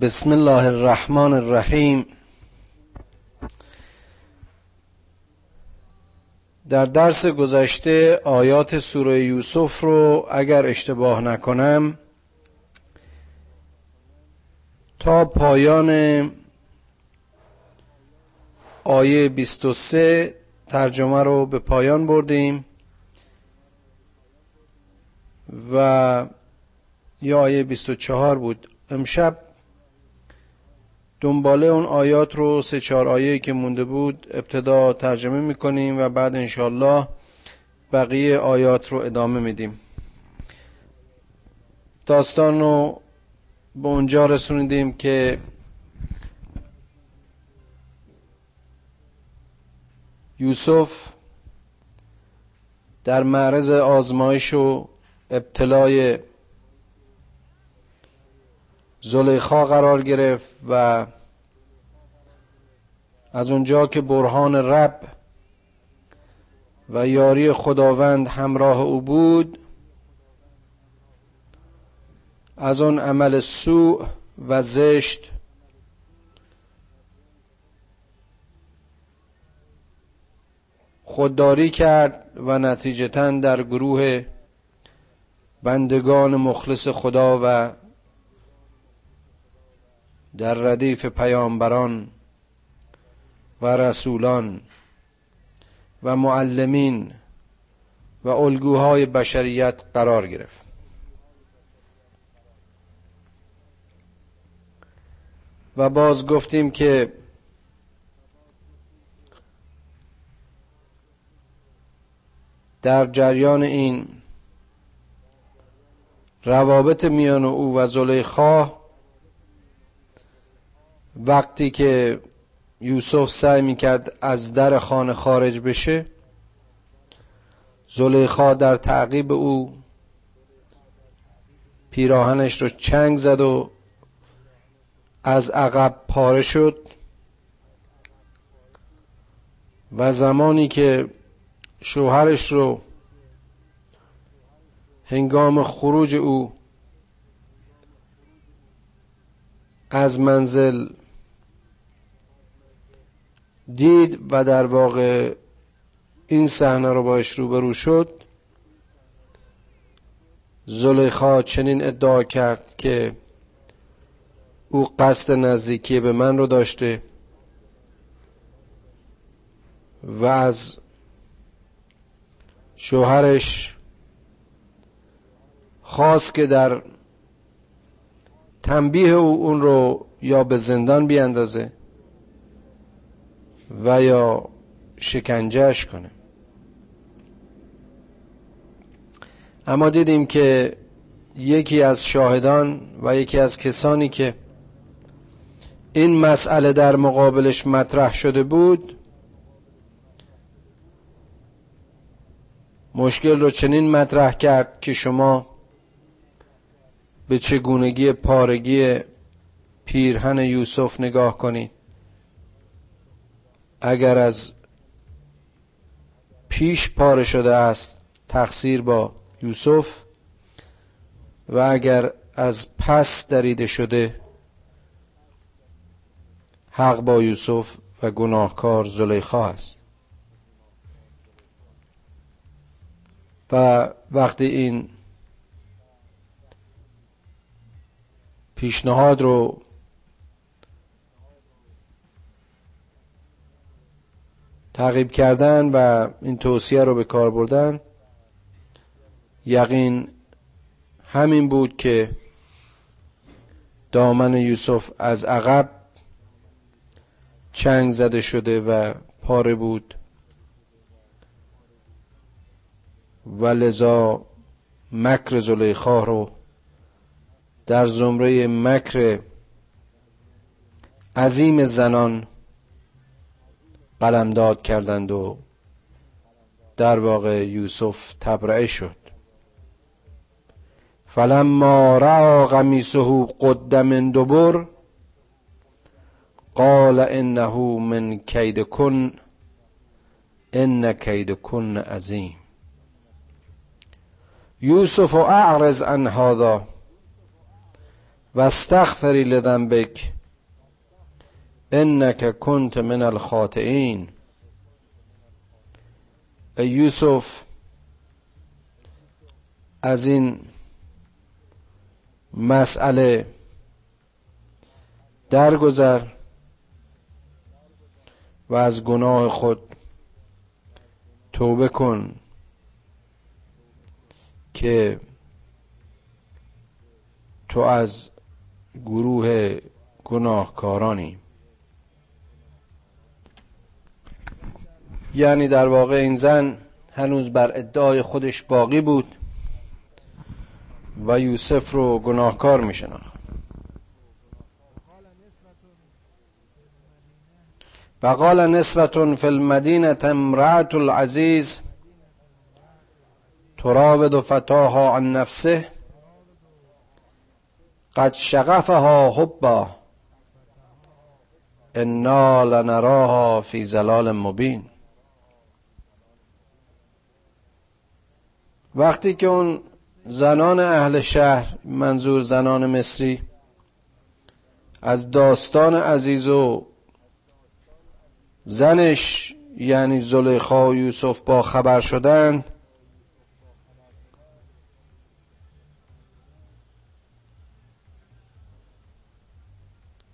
بسم الله الرحمن الرحیم. در درس گذشته آیات سوره یوسف رو اگر اشتباه نکنم تا پایان آیه 23 ترجمه رو به پایان بردیم و یا آیه 24 بود. امشب دنباله اون آیات رو سه چهار آیه که مونده بود ابتدا ترجمه می‌کنیم و بعد انشالله بقیه آیات رو ادامه میدیم. داستان رو به اونجا رسوندیم که یوسف در معرض آزمایش و ابتلای زلیخا قرار گرفت و از اونجا که برهان رب و یاری خداوند همراه او بود از اون عمل سوء و زشت خودداری کرد و نتیجتا در گروه بندگان مخلص خدا و در ردیف پیامبران و رسولان و معلمین و الگوهای بشریت قرار گرفت. و باز گفتیم که در جریان این روابط میان او و زلیخا وقتی که یوسف سعی می‌کرد از در خانه خارج بشه زلیخا در تعقیب او پیراهنش رو چنگ زد و از عقب پاره شد و زمانی که شوهرش رو هنگام خروج او از منزل دید و در واقع این صحنه رو باش روبرو شد. زلیخا چنین ادعا کرد که او قصد نزدیکی به من رو داشته و از شوهرش خواست که در تنبیه او اون رو یا به زندان بیاندازه. و یا شکنجهش کنه. اما دیدیم که یکی از شاهدان و یکی از کسانی که این مسئله در مقابلش مطرح شده بود مشکل رو چنین مطرح کرد که شما به چگونگی پارگی پیرهن یوسف نگاه کنید. اگر از پیش پاره شده است تقصیر با یوسف و اگر از پس دریده شده حق با یوسف و گناهکار زلیخا است. و وقتی این پیشنهاد رو تعقیب کردن و این توصیه رو به کار بردن یقین همین بود که دامن یوسف از عقب چنگ زده شده و پاره بود. و لذا مکر زلیخا رو در زمره مکر عظیم زنان قلمداد کردند و در واقع یوسف تبرئه شد. فلما را قمیصه قد من دبر قال انه من کید کن ان کید کن عظیم. یوسف اعرض عن هذا و استغفری لذنبک. انک کنت من الخاطئین ای یوسف از این مسئله درگذر و از گناه خود توبه کن که تو از گروه گناهکارانی. یعنی در واقع این زن هنوز بر ادعای خودش باقی بود و یوسف رو گناهکار می شناخت و قال نسبت فی المدینه امرأة العزیز تراود فتاها عن نفسه قد شغفها حبا انا لنراها فی زلال مبین. وقتی که اون زنان اهل شهر منظور زنان مصری از داستان عزیز و زنش یعنی زلیخا و یوسف با خبر شدند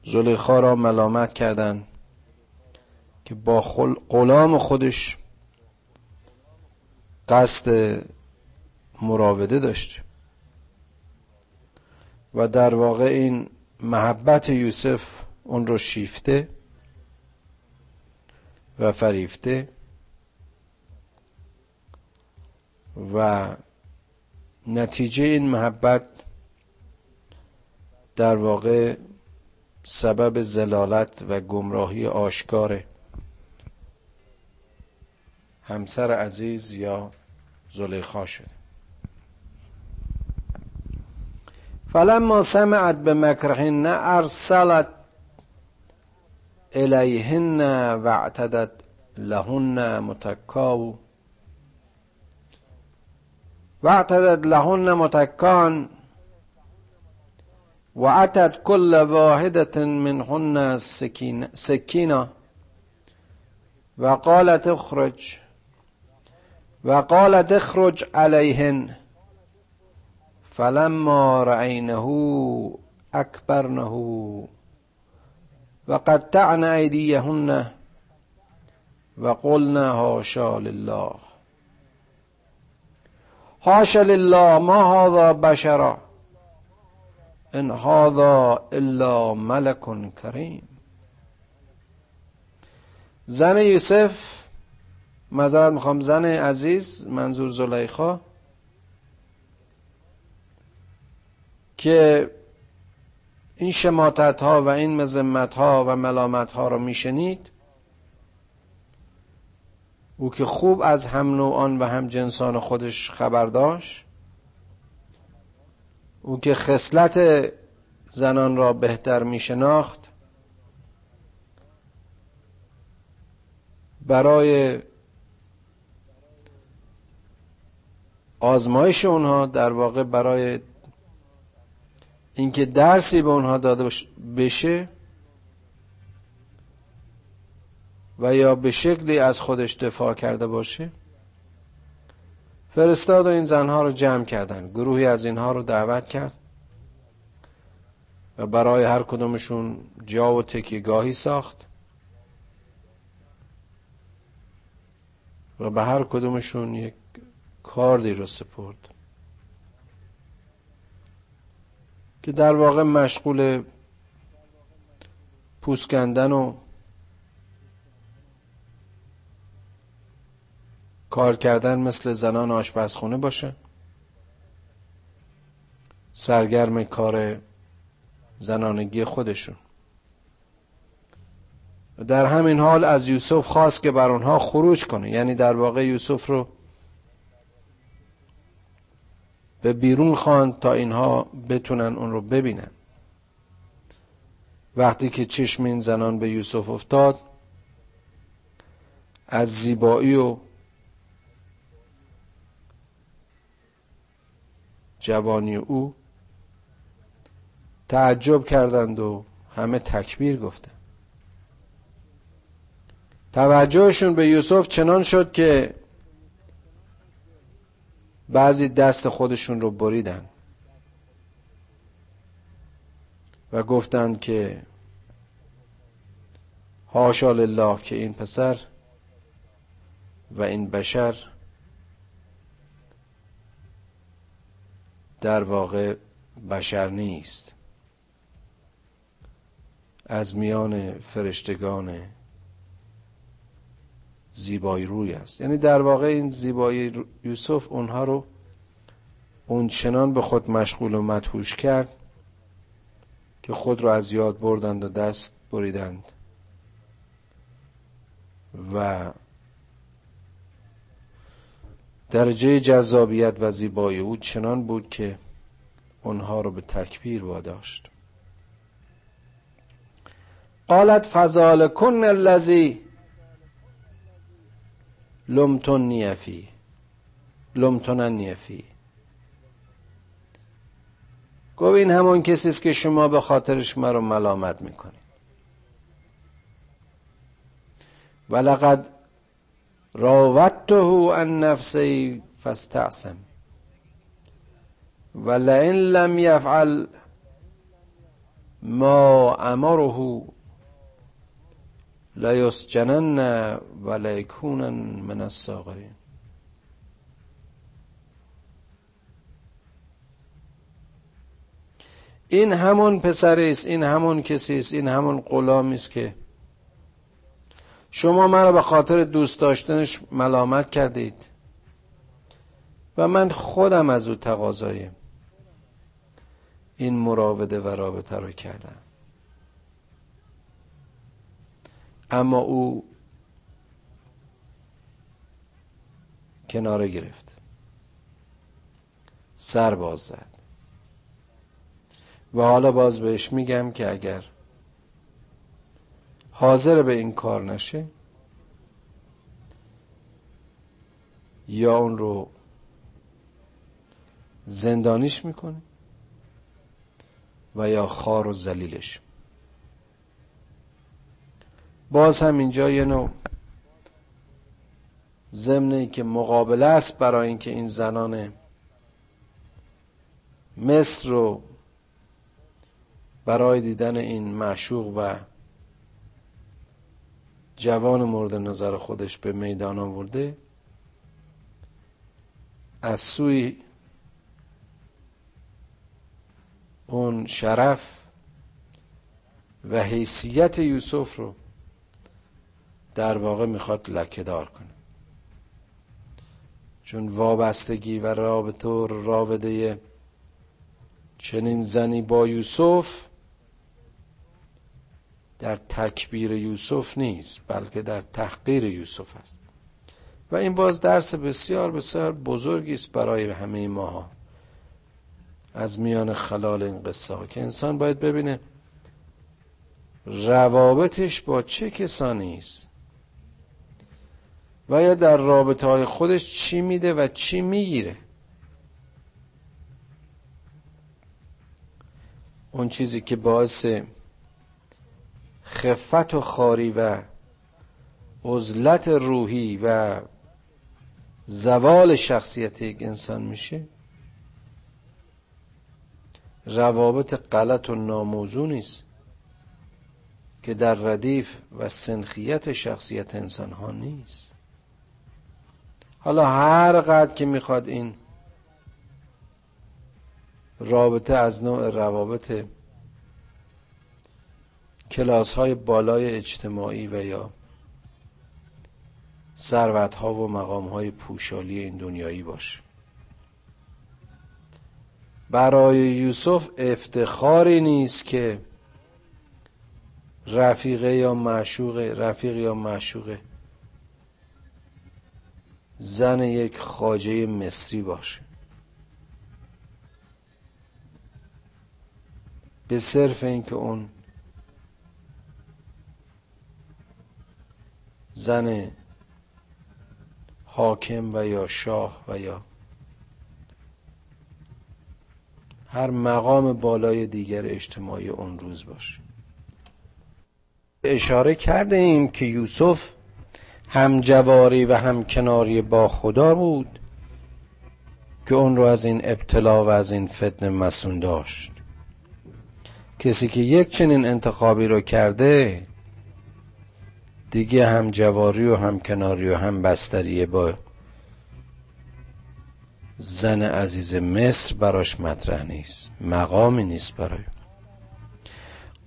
زلیخا را ملامت کردند که با غلام خودش قصد مراوده داشت. و در واقع این محبت یوسف اون رو شیفته و فریفته و نتیجه این محبت در واقع سبب زلالت و گمراهی آشکار همسر عزیز یا زلیخا شده. فلما سمعت به مکرهن أرسلت الیهن واعتدت لهن متکاو واعتدت لهن متکان وعتت كل واحدة منهن سكينة. وقالت اخرج وقالت اخرج عليهن. فلما رأينه أكبرنه. وقطعن أيديهن. وقلنا هاشا لله. هاشا لله ما هذا بشرا ان هذا الا ملک کریم زن یوسف مذارت می‌خوام زن عزیز منظور زلیخا که این شماتت ها و این مزمت ها و ملامت ها را میشنید او که خوب از هم نوعان و هم جنسان خودش خبر داشت او که خصلت زنان را بهتر می شناخت برای آزمایش اونها در واقع برای اینکه درسی به اونها داده بشه و یا به شکلی از خودش دفاع کرده باشه فرستاد و این زنها رو جمع کردن. گروهی از اینها رو دعوت کرد و برای هر کدومشون جا و تکیگاهی ساخت و به هر کدومشون یک کاردی رو سپرد. که در واقع مشغول پوسکندن و کار کردن مثل زنان آشپزخونه باشه. سرگرم کار زنانگی خودشون. در همین حال از یوسف خواست که بر آنها خروج کنه. یعنی در واقع یوسف رو به بیرون خواند تا اینها بتونن اون رو ببینن. وقتی که چشم این زنان به یوسف افتاد از زیبایی و جوانی او تعجب کردند و همه تکبیر گفتند. توجهشون به یوسف چنان شد که بعضی دست خودشون رو بریدن و گفتند که حاشا لله که این پسر و این بشر در واقع بشر نیست. از میان فرشتگان زیبایی روی است. یعنی در واقع این زیبایی یوسف اونها رو اون چنان به خود مشغول و مدهوش کرد که خود را از یاد بردند و دست بریدند. و درجه جذابیت و زیبایی او چنان بود که اونها رو به تکبیر واداشت. قالت فضال کن الذی لمتون نیفی لمتون نیفی گفت این همون کسی است که شما به خاطرش مرا ملامت می‌کنید. ولقد راودته عن نفسی فاستعصم. ولئن لم يفعل ما امره لیسجنن و لیکونن من الساغرین این همون پسری است این همون کسی است این همون غلامی است که شما مرا به خاطر دوست داشتنش ملامت کردید و من خودم از او تقاضای این مراوده و رابطه رو کردم. اما او کناره گرفت. سر باز زد. و حالا باز بهش میگم که اگر حاضر به این کار نشه یا اون رو زندانیش می‌کنه و یا خار و زلیلش باز هم اینجا یه نوع ضمنی که مقابله است برای اینکه این زنان مصر رو برای دیدن این معشوق و جوان مورد نظر خودش به میدان آورده از سوی اون شرف و حیثیت یوسف رو در واقع می‌خواد لکه دار کنه. چون وابستگی و رابطه و رابطه چنین زنی با یوسف در تکبیر یوسف نیست بلکه در تحقیر یوسف است. و این باز درس بسیار بسیار بزرگی است برای همه ماها. از میان خلال این قصه ها که انسان باید ببینه روابطش با چه کسانی است. و یا در رابطه های خودش چی میده و چی می‌گیره. اون چیزی که باعث خفت و خاری و عزلت روحی و زوال شخصیت یک انسان میشه روابط غلط و ناموزون نیست که در ردیف و سنخیت شخصیت انسان ها نیست. حالا هر قدر که می‌خواد این رابطه از نوع روابط کلاس های بالای اجتماعی و یا ثروت ها و مقام های پوشالی این دنیایی باشه. برای یوسف افتخاری نیست که رفیقه یا معشوق رفیق یا معشوق زن یک خاجه مصری باشه. به صرف اینکه اون زن حاکم و یا شاه و یا هر مقام بالای دیگر اجتماعی اون روز باشه. اشاره کرده ایم که یوسف هم جواری و هم کناری با خدا بود که اون رو از این ابتلا و از این فتن مسون داشت. کسی که یک چنین انتخابی رو کرده دیگه هم جواری و هم کناری و هم بستریه با زن عزیز مصر براش مطرح نیست مقامی نیست برای.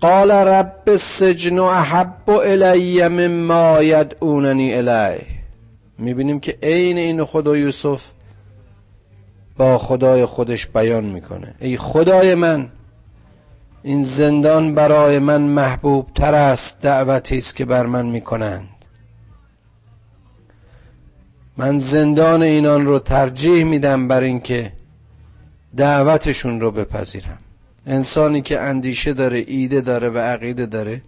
قال رب السجن احب الی مما یدعوننی الیه می‌بینیم که عین این خدا یوسف با خدای خودش بیان می‌کنه. ای خدای من این زندان برای من محبوب تر است دعوتی است که بر من می‌کنند. من زندان اینان رو ترجیح میدم بر اینکه دعوتشون رو بپذیرم. انسانی که اندیشه داره ایده داره و عقیده داره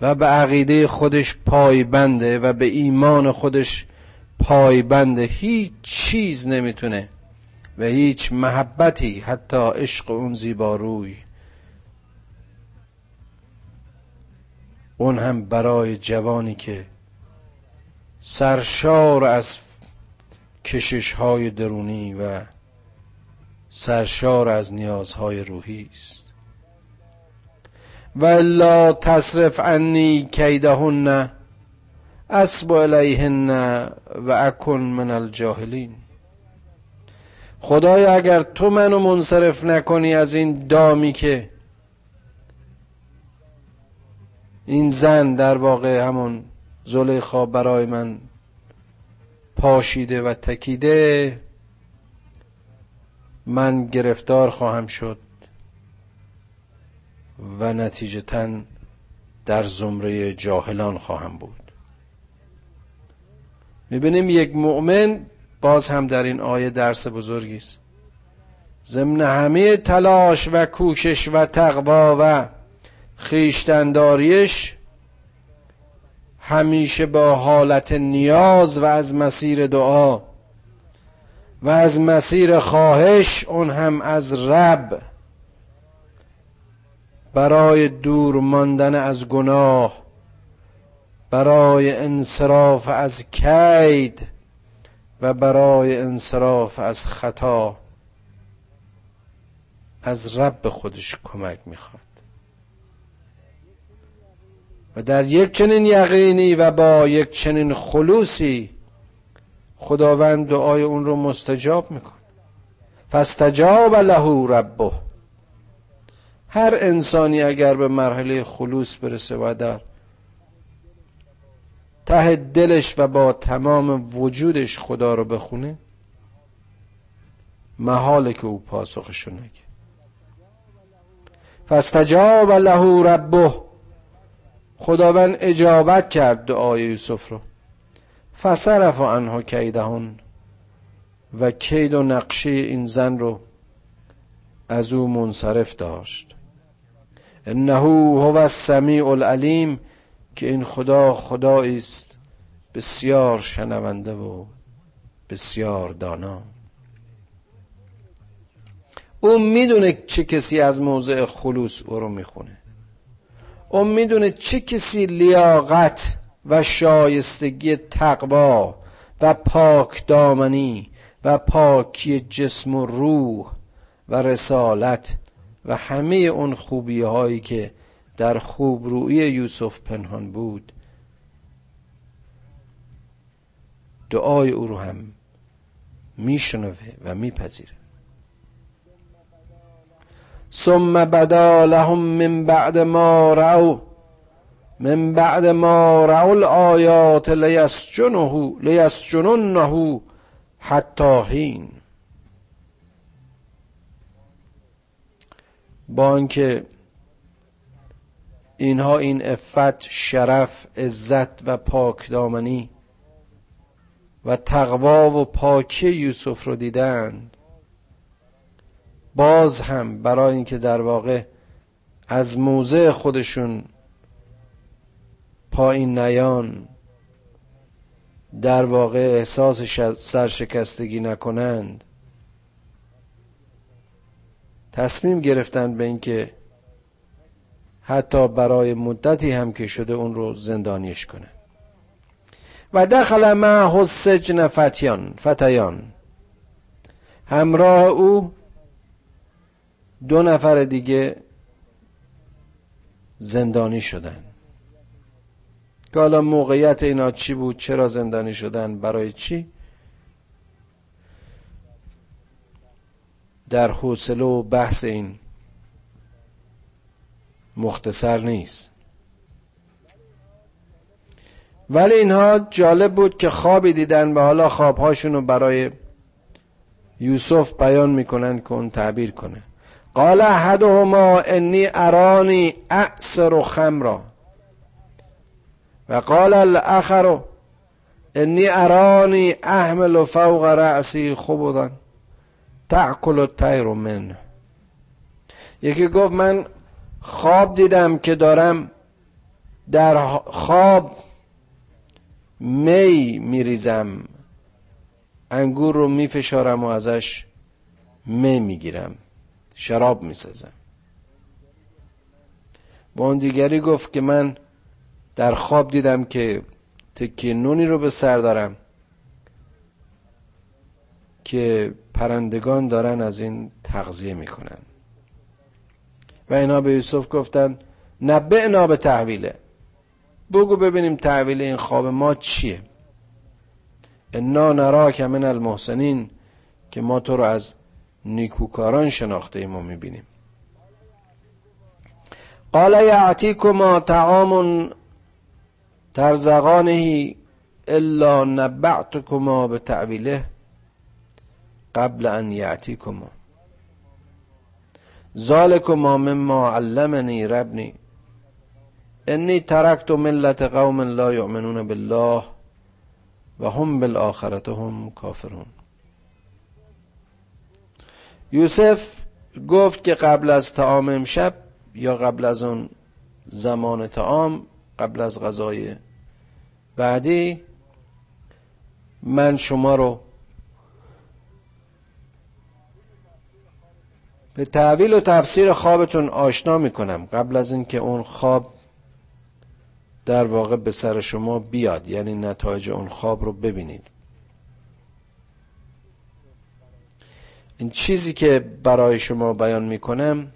و به عقیده خودش پایبنده و به ایمان خودش پایبنده هیچ چیز نمی‌تونه و هیچ محبتی حتی عشق اون زیباروی اون هم برای جوانی که سرشار از کشش های درونی و سرشار از نیازهای روحی است. و لا تصرف عنی کیدهن اسب الیهن و اکن من الجاهلین خدایا اگر تو منو منصرف نکنی از این دامی که این زن در واقع همون زلیخا برای من پاشیده و تکیده من گرفتار خواهم شد و نتیجتا در زمره جاهلان خواهم بود. می‌بینیم یک مؤمن باز هم در این آیه درس بزرگی است. ضمن همه تلاش و کوشش و تقوا و خیشتنداریش همیشه با حالت نیاز و از مسیر دعا و از مسیر خواهش اون هم از رب. برای دور ماندن از گناه برای انصراف از کید و برای انصراف از خطا. از رب خودش کمک می‌خواد. و در یک چنین یقینی و با یک چنین خلوصی خداوند دعای اون رو مستجاب میکن. فاستجاب له ربه. هر انسانی اگر به مرحله خلوص برسه و در ته دلش و با تمام وجودش خدا رو بخونه محاله که او پاسخشو نگه. فاستجاب له ربه. خداوند اجابت کرد دعای یوسف رو. فصرف عنه کیدهن و کید و نقشه این زن رو از او منصرف داشت. انه هو السمیع العلیم که این خدا خدایی است بسیار شنونده و بسیار دانا. او می‌دونه چه کسی از موضع خلوص او رو می‌خونه. اون می‌دونه چه کسی لیاقت و شایستگی تقوا و پاک دامنی و پاکی جسم و روح و رسالت و همه اون خوبی هایی که در خوبرویی یوسف پنهان بود. دعای او رو هم میشنوه و میپذیره. ثم بدا لهم من بعد ما رأوا من بعد ما رأوا الآیات لیسجنه لیسجننه حتی حین با اینکه اینها این افت شرف عزت و پاکدامنی و تقوا و پاکی یوسف رو دیدند باز هم برای اینکه در واقع از موضع خودشون پایین نیان. در واقع احساس سرشکستگی نکنند. تصمیم گرفتن به اینکه حتی برای مدتی هم که شده اون رو زندانیش کنه و دخل معه السجن فتیان فتیان. همراه او دو نفر دیگه زندانی شدن که حالا موقعیت اینا چی بود؟ چرا زندانی شدن؟ برای چی؟ در حوصله و بحث این مختصر نیست. ولی اینها جالب بود که خوابی دیدن و حالا خوابهاشون رو برای یوسف بیان می‌کنن که اون تعبیر کنه. قال احدهما انی ارانی اعصر خمرا. و قال الاخر انی ارانی احمل فوق رأسی خبزا تأکل الطیر من یکی گفت من خواب دیدم که دارم در خواب می میریزم انگور رو میفشارم و ازش می می‌گیرم شراب می‌سازم. با اون دیگری گفت که من در خواب دیدم که تکی نونی رو به سر دارم که پرندگان دارن از این تغذیه می‌کنن. و اینا به یوسف گفتن نبعنا به تحویله. بگو ببینیم تحویل این خواب ما چیه. انا نراک من المحسنین که ما تو رو از نیکوکاران شناخته ایم و می‌بینیم. قال یعتیکما طعام ترزقانه الا نبعتکما به تعویله قبل ان یعتیکما ذالکما مما علمنی ربنی. انی ترکت ملت قوم لا یؤمنون بالله و هم بالآخرت هم کافرون. یوسف گفت که قبل از تعام امشب یا قبل از اون زمان تعام قبل از غذای. بعدی من شما رو به تعویل و تفسیر خوابتون آشنا می‌کنم. قبل از اینکه اون خواب در واقع به سر شما بیاد یعنی نتایج اون خواب رو ببینید. این چیزی که برای شما بیان می‌کنم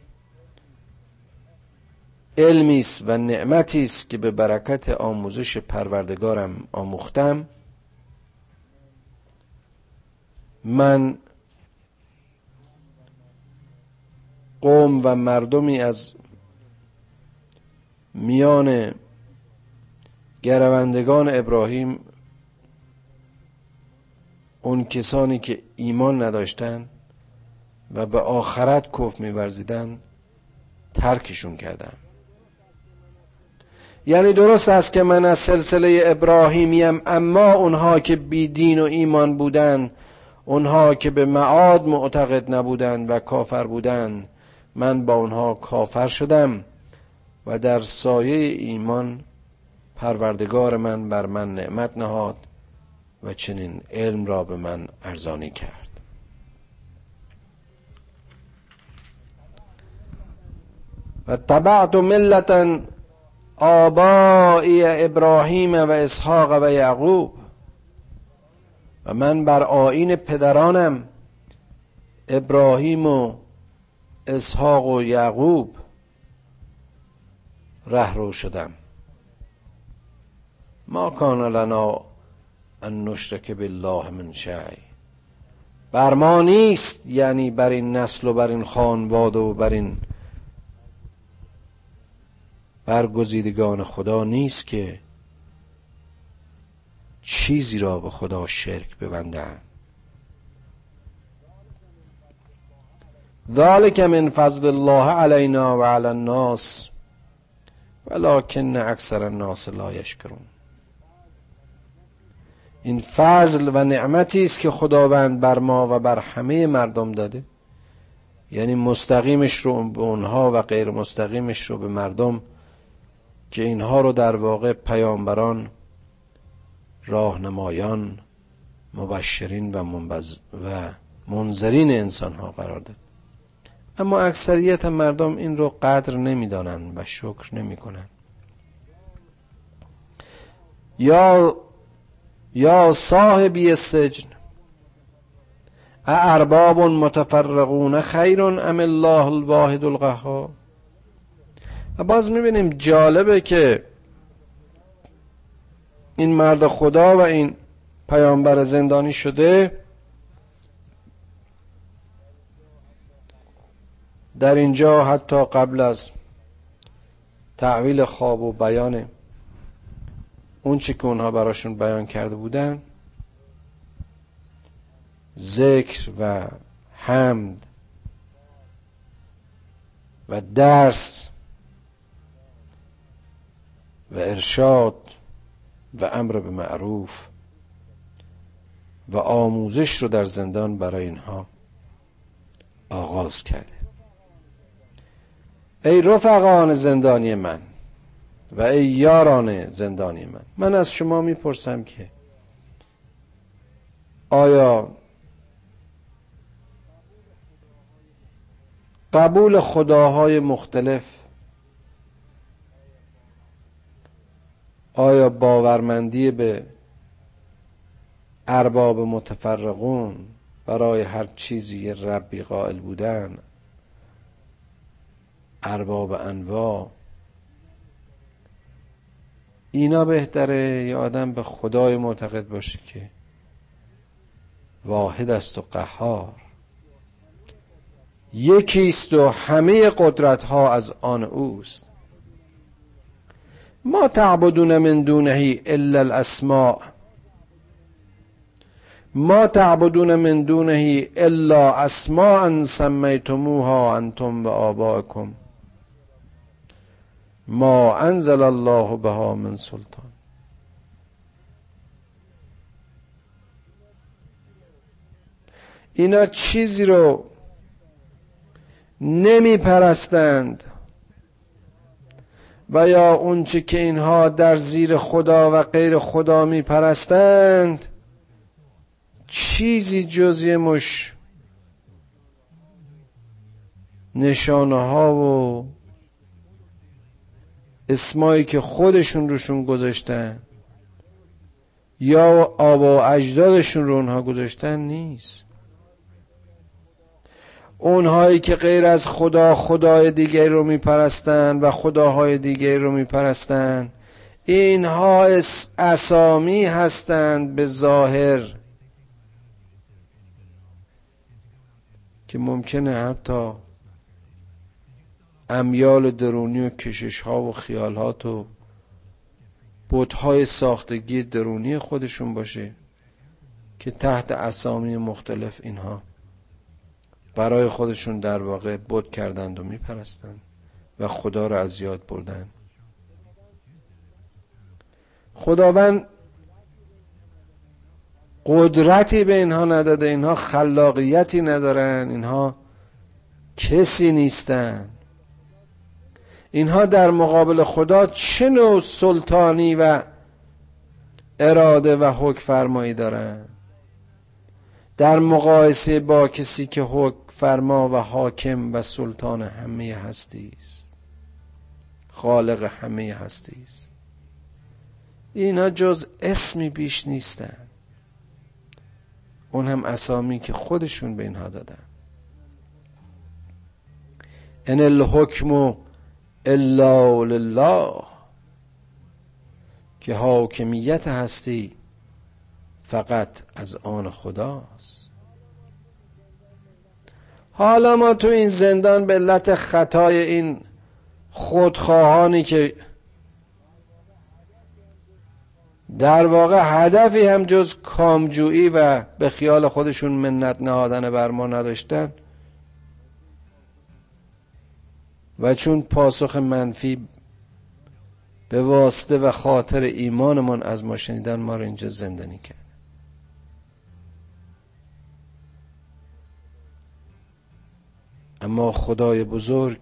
علمی است و نعمتی است که به برکت آموزش پروردگارم آموختم. من قوم و مردمی از میان گروندگان ابراهیم اون کسانی که ایمان نداشتن و به آخرت کف میورزیدن ترکشون کردم. یعنی درست است که من از سلسله ابراهیمیم اما اونها که بی دین و ایمان بودن اونها که به معاد معتقد نبودند و کافر بودند من با اونها کافر شدم و در سایه ایمان پروردگار من بر من نعمت نهاد و چنین علم را به من ارزانی کرد. و تبعت ملتا آبائی ابراهیم و اسحاق و یعقوب. و من بر آین پدرانم ابراهیم و اسحاق و یعقوب رهرو شدم. ما کان لنا ان نشرک بالله من شیء. بر ما نیست یعنی بر این نسل و بر این خانواده و بر این برگزیدگان خدا نیست که چیزی را به خدا شرک ببندند. ذلك من فضل الله علینا و علی الناس ولكن اکثر الناس لا یشکرون. این فضل و نعمتی است که خداوند بر ما و بر همه مردم داده. یعنی مستقیمش رو به اونها و غیر مستقیمش رو به مردم که اینها رو در واقع پیامبران راهنمایان مبشرین و, و منذرین انسان ها قرار داد. اما اکثریت مردم این رو قدر نمی‌دانند و شکر نمی‌کنند. یا یا صاحبی السجن ارباب متفرقون خیر ام الله الواحد القهار؟ و باز می‌بینیم جالبه که این مرد خدا و این پیامبر زندانی شده در اینجا حتی قبل از تعویل خواب و بیان اون چی که اونها براشون بیان کرده بودن ذکر و حمد و درس و ارشاد و امر به معروف و آموزش رو در زندان برای اینها آغاز کرده. ای رفقان زندانی من و ای یاران زندانی من من از شما می‌پرسم که آیا قبول خداهای مختلف آیا باورمندی به ارباب متفرقون برای هر چیزی ربی قائل بودن؟ ارباب انواع. اینا بهتره یا آدم به خدای معتقد باشه که واحد است و قهار. یکیست و همه قدرت ها از آن اوست. ما تعبدون من دونه الا الاسماء. ما تعبدون من دونه الا اسماء سمیتموها انتم و آبائکم ما انزل الله بها من سلطان. اینا چیزی رو نمی پرستند و یا اونچه که اینها در زیر خدا و غیر خدا می پرستند چیزی جز مش نشانه ها و اسمایی که خودشون روشون گذاشتن یا آبا و اجدادشون رو اونها گذاشتن نیست. اونهایی که غیر از خدا خدای دیگری رو میپرستن و خداهای دیگری رو میپرستن اینها اسامی هستند به ظاهر که ممکنه حتی امیال درونی و کشش ها و خیالات و بودهای ساختگی درونی خودشون باشه که تحت اسامی مختلف اینها. برای خودشون در واقع بود کردند و میپرستند و خدا را از یاد بردن خداوند قدرتی به اینها نداده اینها خلاقیتی ندارن اینها کسی نیستن. اینها در مقابل خدا چه نوع سلطانی و اراده و حکم فرمایی دارن؟ در مقایسه با کسی که حکم فرما و حاکم و سلطان همه هستی است. خالق همه هستی است. اینا جز اسمی بیش نیستن. اون هم اسامی که خودشون به اینها دادن. ان الحکم الا لله که حاکمیت هستی فقط از آن خداست. حالا ما تو این زندان به علت خطای این خودخواهانی که در واقع هدفی هم جز کامجویی و به خیال خودشون منت نهادن بر ما نداشتن و چون پاسخ منفی به واسطه و خاطر ایمانمان از ما شنیدن ما رو اینجا زندانی کرد. اما خدای بزرگ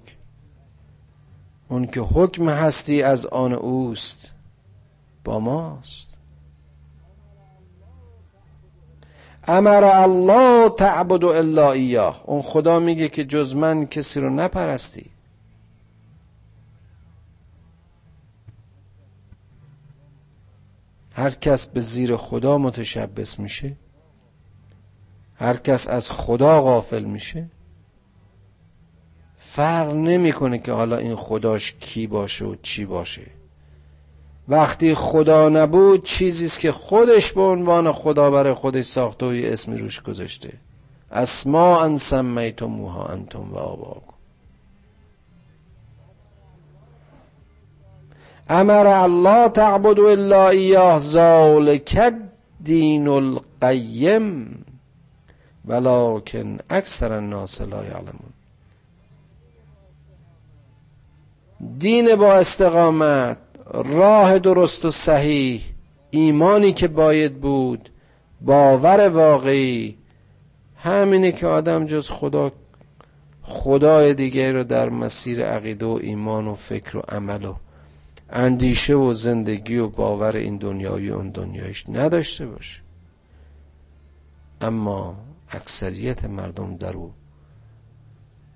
اون که حکم هستی از آن اوست با ماست. امر الله تعبد الا ایاه. اون خدا میگه که جز من کسی رو نپرستی. هر کس به زیر خدا متشبس میشه هر کس از خدا غافل میشه. فرق نمی‌کنه که حالا این خداش کی باشه و چی باشه. وقتی خدا نبود چیزیست که خودش به عنوان خدا برای خودش ساخته و یه اسمی روش گذاشته. اسما ان سمیتموها انتم و آباکم. امر الله تعبد الا ایاه ذالک دین القیم ولکن اکثر الناس لا یعلمون. دین با استقامت راه درست و صحیح ایمانی که باید بود باور واقعی. همینه که آدم جز خدا خدای دیگه رو در مسیر عقیده و ایمان و فکر و عمل و اندیشه و زندگی و باور این دنیایی اون دنیایش نداشته باشه. اما اکثریت مردم در او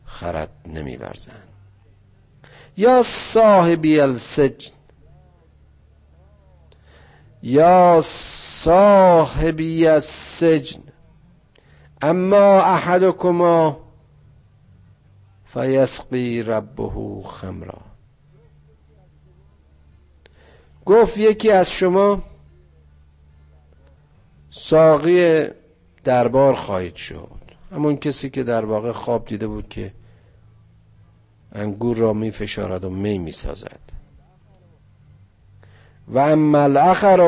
خرد نمیورزند یا صاحبی السجن یا صاحبی السجن. اما احدکما فیسقی ربه خمرا. گفت یکی از شما ساقی دربار خواهید شد. همون کسی که در واقع خواب دیده بود که انگور را می فشارد و می می سازد. و اما الاخر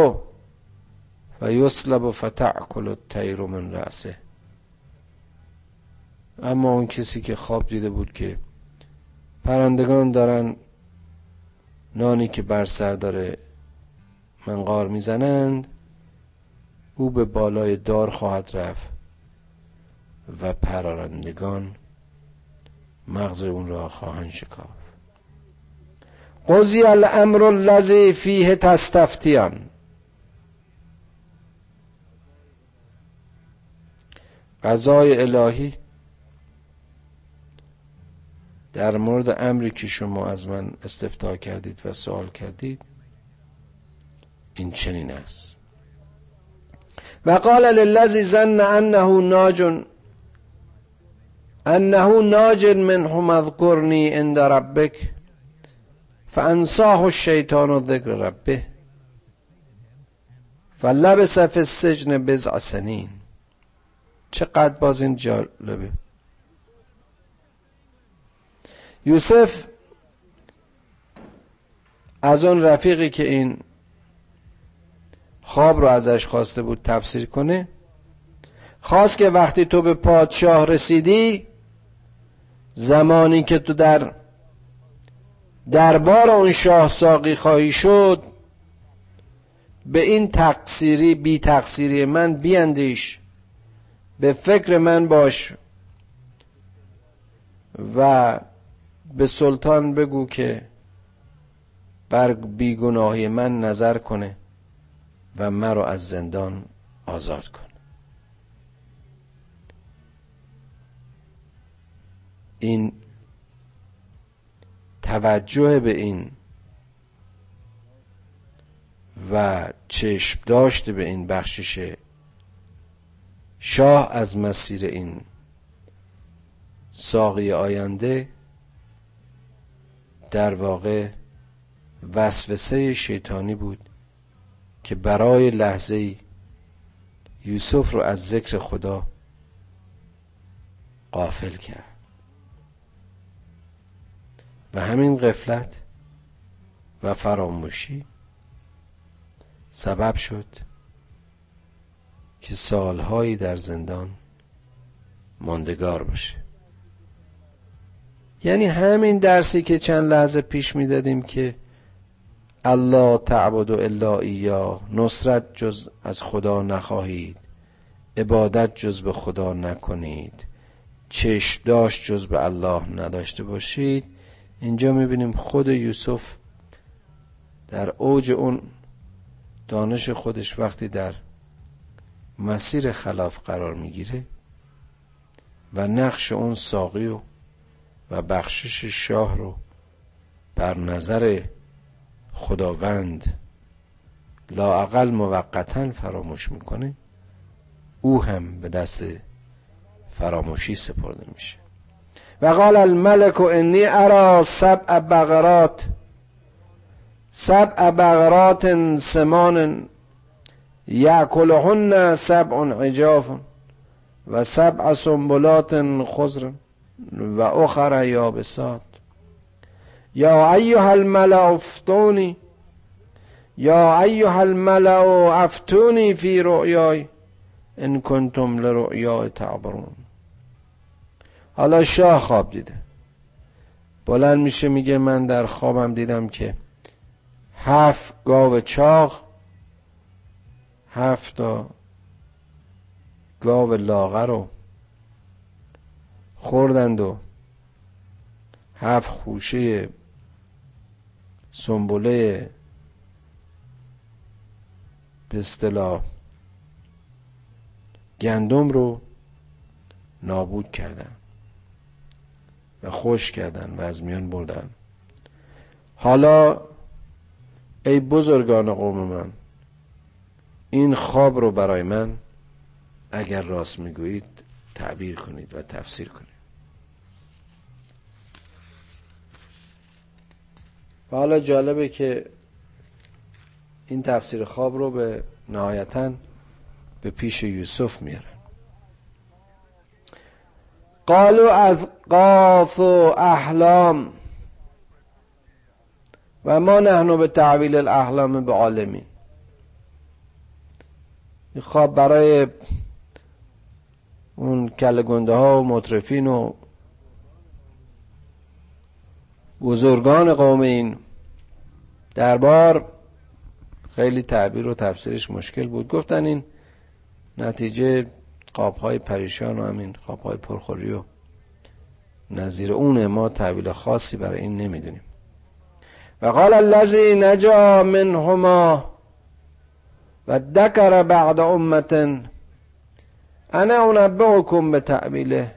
و یسلب و فتعکل الطیر من رأسه. اما اون کسی که خواب دیده بود که پرندگان دارن نانی که بر سر داره منقار می‌زنند او به بالای دار خواهد رفت و پرارندگان مغز اون را خواهند شکاف قضی الامر الذی فیه تستفتیان. قضای الهی در مورد امری که شما از من استفتاح کردید و سوال کردید این چنین است. و قال للذی ظن انه ناج انه ناج منه مذکرنی عند ربک فانساه الشیطان ذکر ربه. فلبس فی السجن بزع سنین چقدر باز این جالبه. یوسف از اون رفیقی که این خواب رو ازش خواسته بود تفسیر کنه خواست که وقتی تو به پادشاه رسیدی زمانی که تو در دربار اون شاه ساقی خواهی شد به این تقصیری بی تقصیری من بیندیش به فکر من باش و به سلطان بگو که بر بیگناهی من نظر کنه و مرا از زندان آزاد کن این توجه به این و چشم داشته به این بخشش شاه از مسیر این ساقی آینده در واقع وسوسه شیطانی بود که برای لحظه یوسف رو از ذکر خدا قافل کرد. و همین قفلت و فراموشی سبب شد که سالهایی در زندان ماندگار باشه. یعنی همین درسی که چند لحظه پیش می‌دادیم که الله تعبد و الا ایا نصرت جز از خدا نخواهید عبادت جز به خدا نکنید چشم داشت جز به الله نداشته باشید. اینجا می‌بینیم خود یوسف در اوج اون دانش خودش وقتی در مسیر خلاف قرار می‌گیره و نقش اون ساقی و و بخشش شاه رو بر نظر خداوند لاعقل موقتا فراموش می‌کنه او هم به دست فراموشی سپرده میشه. فقال الملك إني أرى سبع بغرات سبع بغرات سمان يأكلهن سبع عجاف وسبع سنبلات خضر وأخر يابسات. يا أيها الملأ افتوني يا أيها الملأ أفتوني في رؤياي إن كنتم لرؤياي تعبرون. حالا شاه خواب دیده. بلند میشه میگه من در خوابم دیدم که هفت گاو چاق هفت گاو لاغر رو خوردند و هفت خوشه سنبله به اصطلاح گندم رو نابود کردن و خوش کردن و از میان بردن. حالا ای بزرگان قوم من این خواب رو برای من اگر راست می‌گویید تعبیر کنید و تفسیر کنید. و حالا جالبه که این تفسیر خواب رو به نهایتا به پیش یوسف میارن قالو از قاف و احلام. و ما نحن به تعویل الاحلام به عالمین. خواب برای اون کلگنده ها و مطرفین و بزرگان قوم این دربار خیلی تعبیر و تفسیرش مشکل بود. گفتن این نتیجه قاب های پریشان و همین قاب های پرخوری و نظیر اون ما تعبیل خاصی برای این نمی‌دونیم. و قال الذی نجا منهما و دکر بعد امت انا انبئکم به تعبیله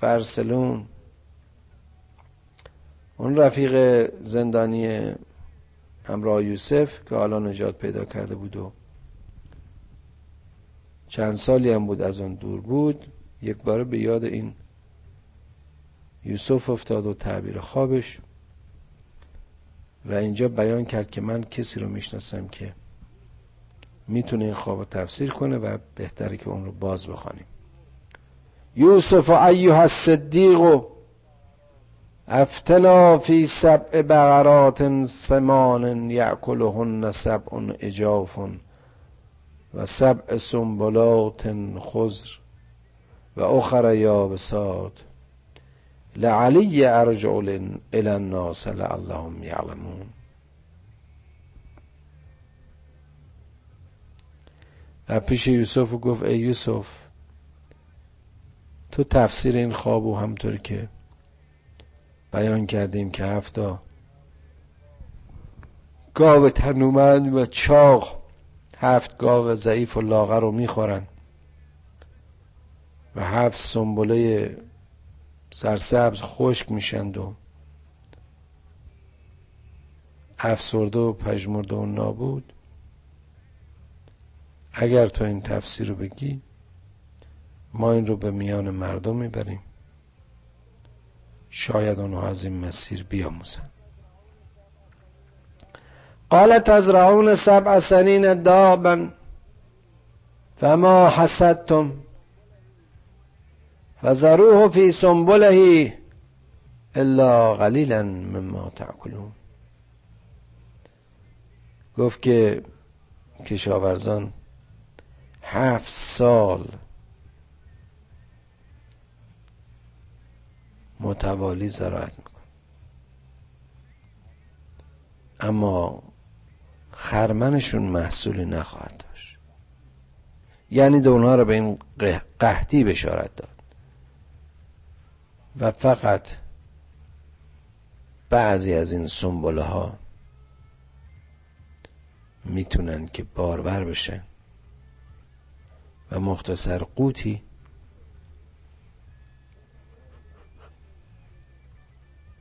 فرسلون اون رفیق زندانی همراه یوسف که حالا نجات پیدا کرده بود و چند سالی هم بود از اون دور بود یک بار به یاد این یوسف افتاد و تعبیر خوابش و اینجا بیان کرد که من کسی رو می‌شناسم که می‌تونه این خواب تفسیر کنه و بهتره که اون رو باز بخوانیم. یوسف ایها الصدیق افتنا فی سبع بقرات سمان یعکلهن سبع اجاف. و سبع سنبلات خضر و اخر یابسات لعلی ارجع الى الناس لعلهم یعلمون. و پیش یوسف گفت ای یوسف تو تفسیر این خواب و همطور که بیان کردیم که هفتا گاو تنومند و چاق هفت گاو ضعیف و لاغر رو می‌خورن. و هفت سنبله سرسبز خشک میشند و افسرده و پژمرده و نابود. اگر تو این تفسیر رو بگی ما این رو به میان مردم می‌بریم. شاید اونها از این مسیر بیاموزن قال تزرعون سبع سنین دابا فما حسدتم. فزروه فی سنبله الا قلیلا مما تأکلون. گفت که کشاورزان هفت سال متوالی زراعت میکن اما خرمنشون محصولی نخواهد داشت. یعنی دو اونها رو به این قحطی بشارت داد. و فقط بعضی از این سنبله ها می‌تونن که بارور بشن. و مختصر قوتی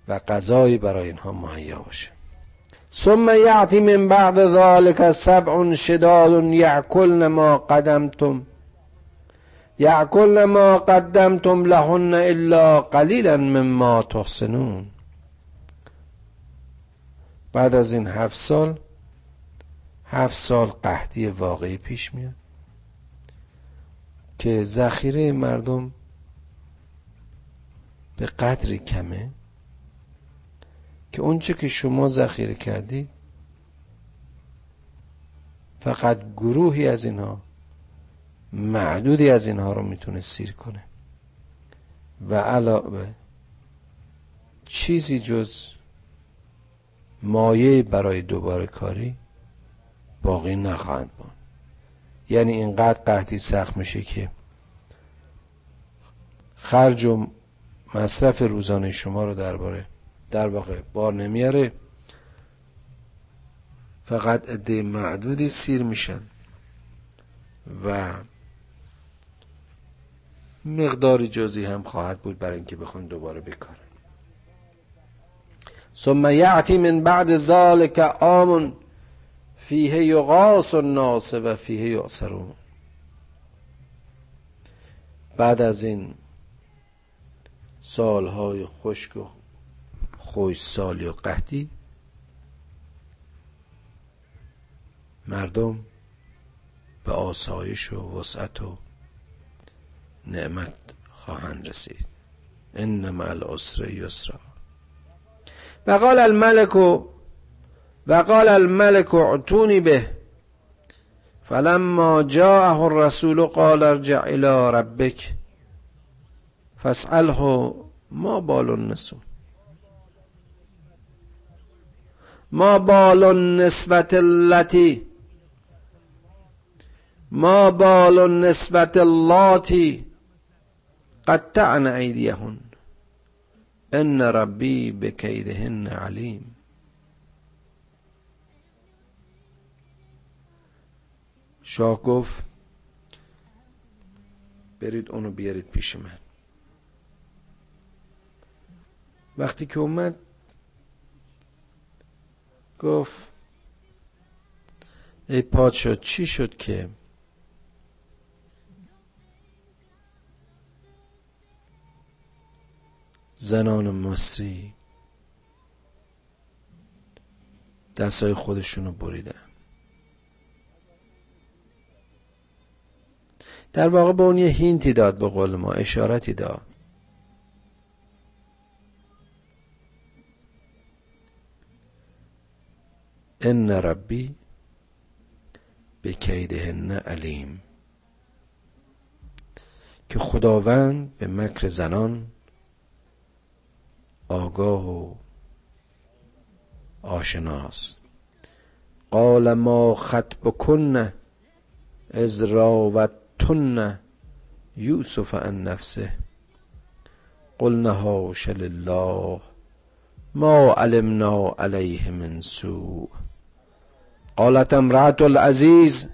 و غذایی برای اینها مهیا باشه. ثم یعطی من بعد ذلك سبع شداد یعکلن ما قدمتم. یعکلن ما قدمتم لهن الا قلیلا مما تحسنون. بعد از این هفت سال هفت سال قحطی واقعی پیش میاد که ذخیره مردم به قدری کمه. که اونچه که شما ذخیره کردید فقط گروهی از اینها معدودی از اینها رو می‌تونه سیر کنه. و علاوه چیزی جز مایه برای دوباره کاری باقی نخواهند بود یعنی اینقدر قحطی سخت میشه که خرج و مصرف روزانه شما رو درباره در واقع بار نمیاره. فقط عده معدودی سیر میشن و مقداری جزی هم خواهد بود برای اینکه بخون دوباره بکارن ثم یعتی من بعد ذلك عام فیه یغاس الناس و فیه یعصرون. بعد از این سالهای خشک و خوش سالی و قحطی. مردم به آسایش و وسعت و نعمت خواهند رسید. ان مع العسر یسرا. و قال الملك و قال الملك اعتوني به. فلما جاءه الرسول قال ارجع الى ربك فاسأله ما بال النسون ما بال النسبة التي ما بال النسبة اللاتي قطعن ایدیهن. ان ربی بکیدهن علیم. شاه گفت برید اونو بیارید پیش من. وقتی که اومد گفت ای پادشاه چی شد که؟ زنان مصری دستای خودشونو بریدن. در واقع به اون یه هینتی داد به قول ما اشارتی داد. ان ربی به کیدهن علیم که خداوند به مکر زنان آگاه و آشناست. قال ما خطبکن از راوتن یوسف عن نفسه. قلنا هاش لله ما علمنا علیه من سوء. قالت امرأة العزیز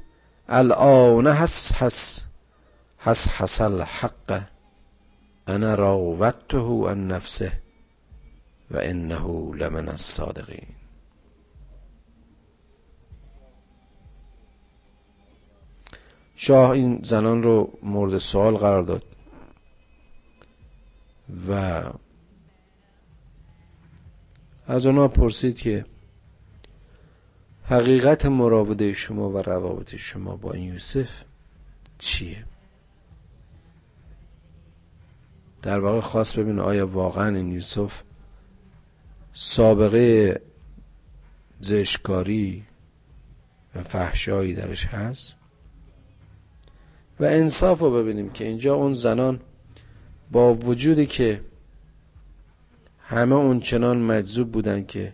الان حس حس حس حس الحق. انا راودته عن نفسه و انه لمن الصادقین شاه این زنان رو مورد سوال قرار داد و از اونا پرسید که حقیقت مراوده شما و روابط شما با این یوسف چیه؟ در واقع خواست ببینه آیا واقعا این یوسف سابقه زشکاری و فحشایی درش هست؟ و انصاف رو ببینیم که اینجا اون زنان با وجودی که همه اون چنان مجذوب بودن که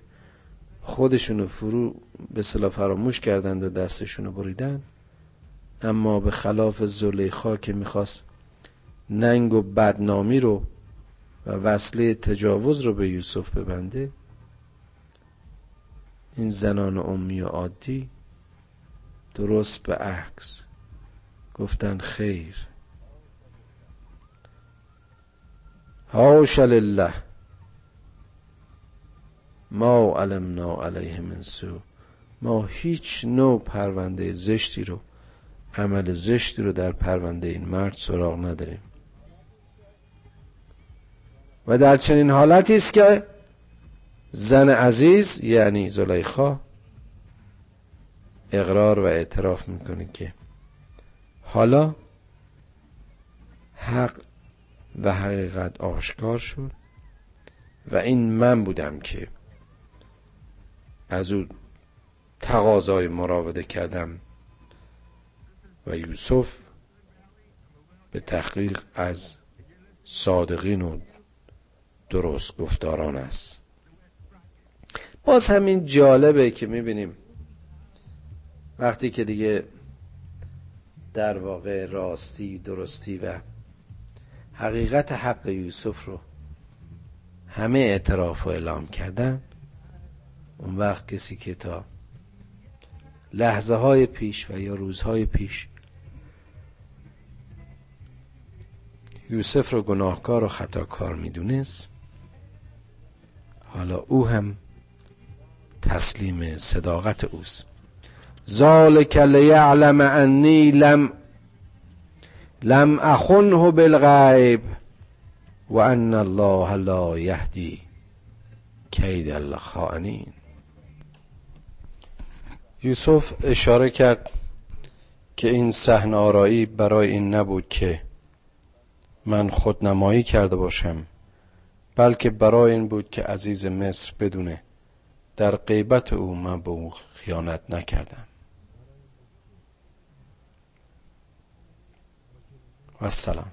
خودشونو فرو به صلاح فراموش کردند و دستشونو بریدن اما به خلاف زلیخا که می‌خواست ننگ و بدنامی رو و وصله تجاوز رو به یوسف ببنده این زنان امی و عادی درست به عکس گفتن خیر. هاش لله. ما علمنا علیه من سو ما هیچ نوع پرونده زشتی رو عمل زشتی رو در پرونده این مرد سراغ نداریم. و در چنین حالتی است که زن عزیز یعنی زلیخا اقرار و اعتراف می‌کنه که حالا حق و حقیقت آشکار شد و این من بودم که از او تقاضای مراوده کردم و یوسف به تحقیق از صادقین و درست گفتاران است. باز همین جالبه که می‌بینیم وقتی که دیگه در واقع راستی درستی و حقیقت حق یوسف رو همه اعتراف و اعلام کردن اون وقت کسی که تا لحظه های پیش و یا روزهای پیش یوسف رو گناهکار و خطاکار می‌دونست حالا او هم تسلیم صداقت اوست. ذالک لیعلم انی لم لم اخنه بالغیب و ان الله لا یهدی کید الخائنین. یوسف اشاره کرد که این صحن آرایی برای این نبود که من خودنمایی کرده باشم بلکه برای این بود که عزیز مصر بدونه در غیبت او من به او خیانت نکردم. و السلام